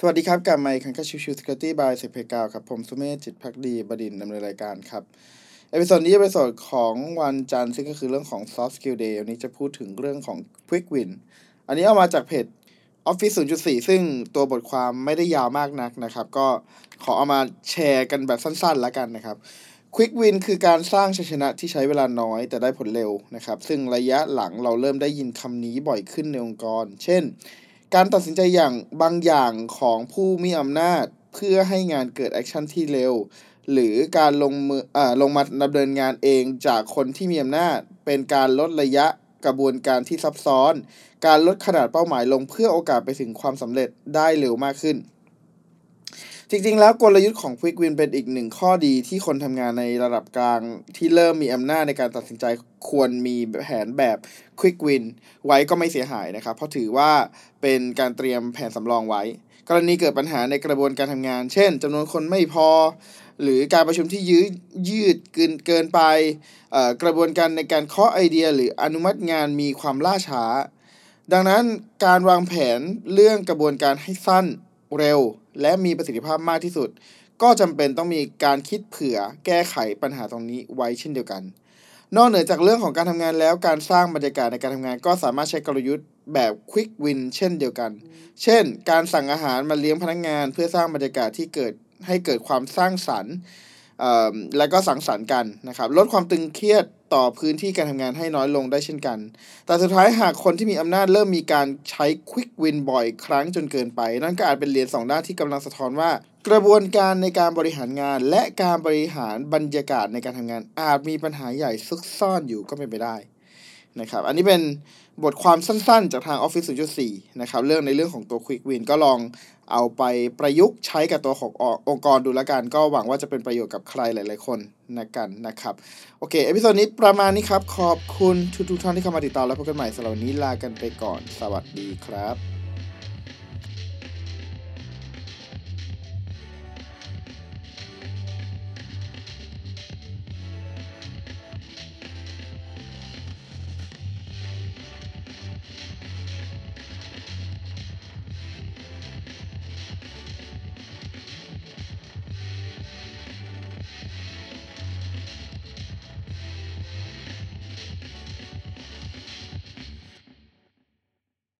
สวัสดีครับกลับมาอีกครั้งกับชิวชิวสกิลตี้ by เซเพกาวครับ ผมสุเมธจิตพักดีบดินดำเนินรายการครับ episode นี้เป็น episode ของวันจันทร์ซึ่งก็คือเรื่องของ soft skill day วันนี้จะพูดถึงเรื่องของ quick win อันนี้เอามาจากเพจ Office 0.4 ซึ่งตัวบทความไม่ได้ยาวมากนักนะครับ ก็ขอเอามาแชร์กันแบบสั้นๆแล้วกันนะครับ Quick Win คือการสร้างชัยชนะที่ใช้เวลาน้อยแต่ได้ผลเร็วนะครับ ซึ่งระยะหลังเราเริ่มได้ยินคำนี้บ่อยขึ้นในองค์กร เช่น การตัดสินใจอย่างบางอย่างของผู้มีอำนาจ เพื่อให้งานเกิด action ที่เร็ว หรือการลงมืออ่าลงมาดำเนินงานเองจากคนที่มีอำนาจ เป็นการลดระยะกระบวนการที่ซับซ้อน การลดขนาดเป้าหมายลงเพื่อโอกาสไปถึงความสำเร็จได้เร็วมากขึ้น จริง ๆ แล้วกลยุทธ์ของ Quick Win เป็นอีกหนึ่งข้อดีที่คนทำงานในระดับกลางที่เริ่มมีอำนาจในการตัดสินใจควรมีแผนแบบ Quick Win ไว้ก็ไม่เสียหายนะครับ เพราะถือว่าเป็นการเตรียมแผนสำรองไว้ กรณีเกิดปัญหาในกระบวนการทำงาน เช่นจำนวนคนไม่พอ หรือการประชุมที่ยืดยืดเกินเกินไป กระบวนการในการเคาะไอเดีย หรืออนุมัติงานมีความล่าช้า ดังนั้นการวางแผนเรื่องกระบวนการให้สั้น เร็ว และมีประสิทธิภาพมากที่สุด ก็จำเป็นต้องมีการคิดเผื่อแก้ไขปัญหาตรงนี้ไว้เช่นเดียวกัน นอกเหนือจากเรื่องของการทำงานแล้วการสร้างบรรยากาศในการทำงาน ก็สามารถใช้กลยุทธ์แบบ Quick Win เช่นเดียวกัน เช่น การสั่งอาหารมาเลี้ยงพนักงาน เพื่อสร้างบรรยากาศที่เกิดให้เกิดความสร้างสรรค์และก็สังสรรค์กันนะครับลดความตึงเครียด ต่อพื้นที่การทำงานให้น้อยลงได้เช่นกัน แต่สุดท้ายหากคนที่มีอำนาจเริ่มมีการใช้ Quick Win บ่อยครั้งจนเกินไป นั่นก็อาจเป็นเหรียญสองด้านที่กำลังสะท้อนว่า กระบวนการในการบริหารงาน และการบริหารบรรยากาศในการทำงานอาจมีปัญหาใหญ่ซุกซ่อนอยู่ก็เป็นไปได้ นะครับ อันนี้เป็นบทความสั้นๆ จากทาง Office 0.4 นะครับ เรื่องในเรื่องของตัว Quick Win ก็ลองเอาไปประยุกต์ใช้กับตัวขององค์กรดูแล้วกัน ก็หวังว่าจะเป็นประโยชน์กับใครหลายๆคนนะกันนะครับ โอเค episode นี้ประมาณนี้ครับ ขอบคุณทุกๆท่านที่เข้ามาติดตามและพบกันใหม่สัปดาห์นนี้ลากันไปก่อน สวัสดีครับ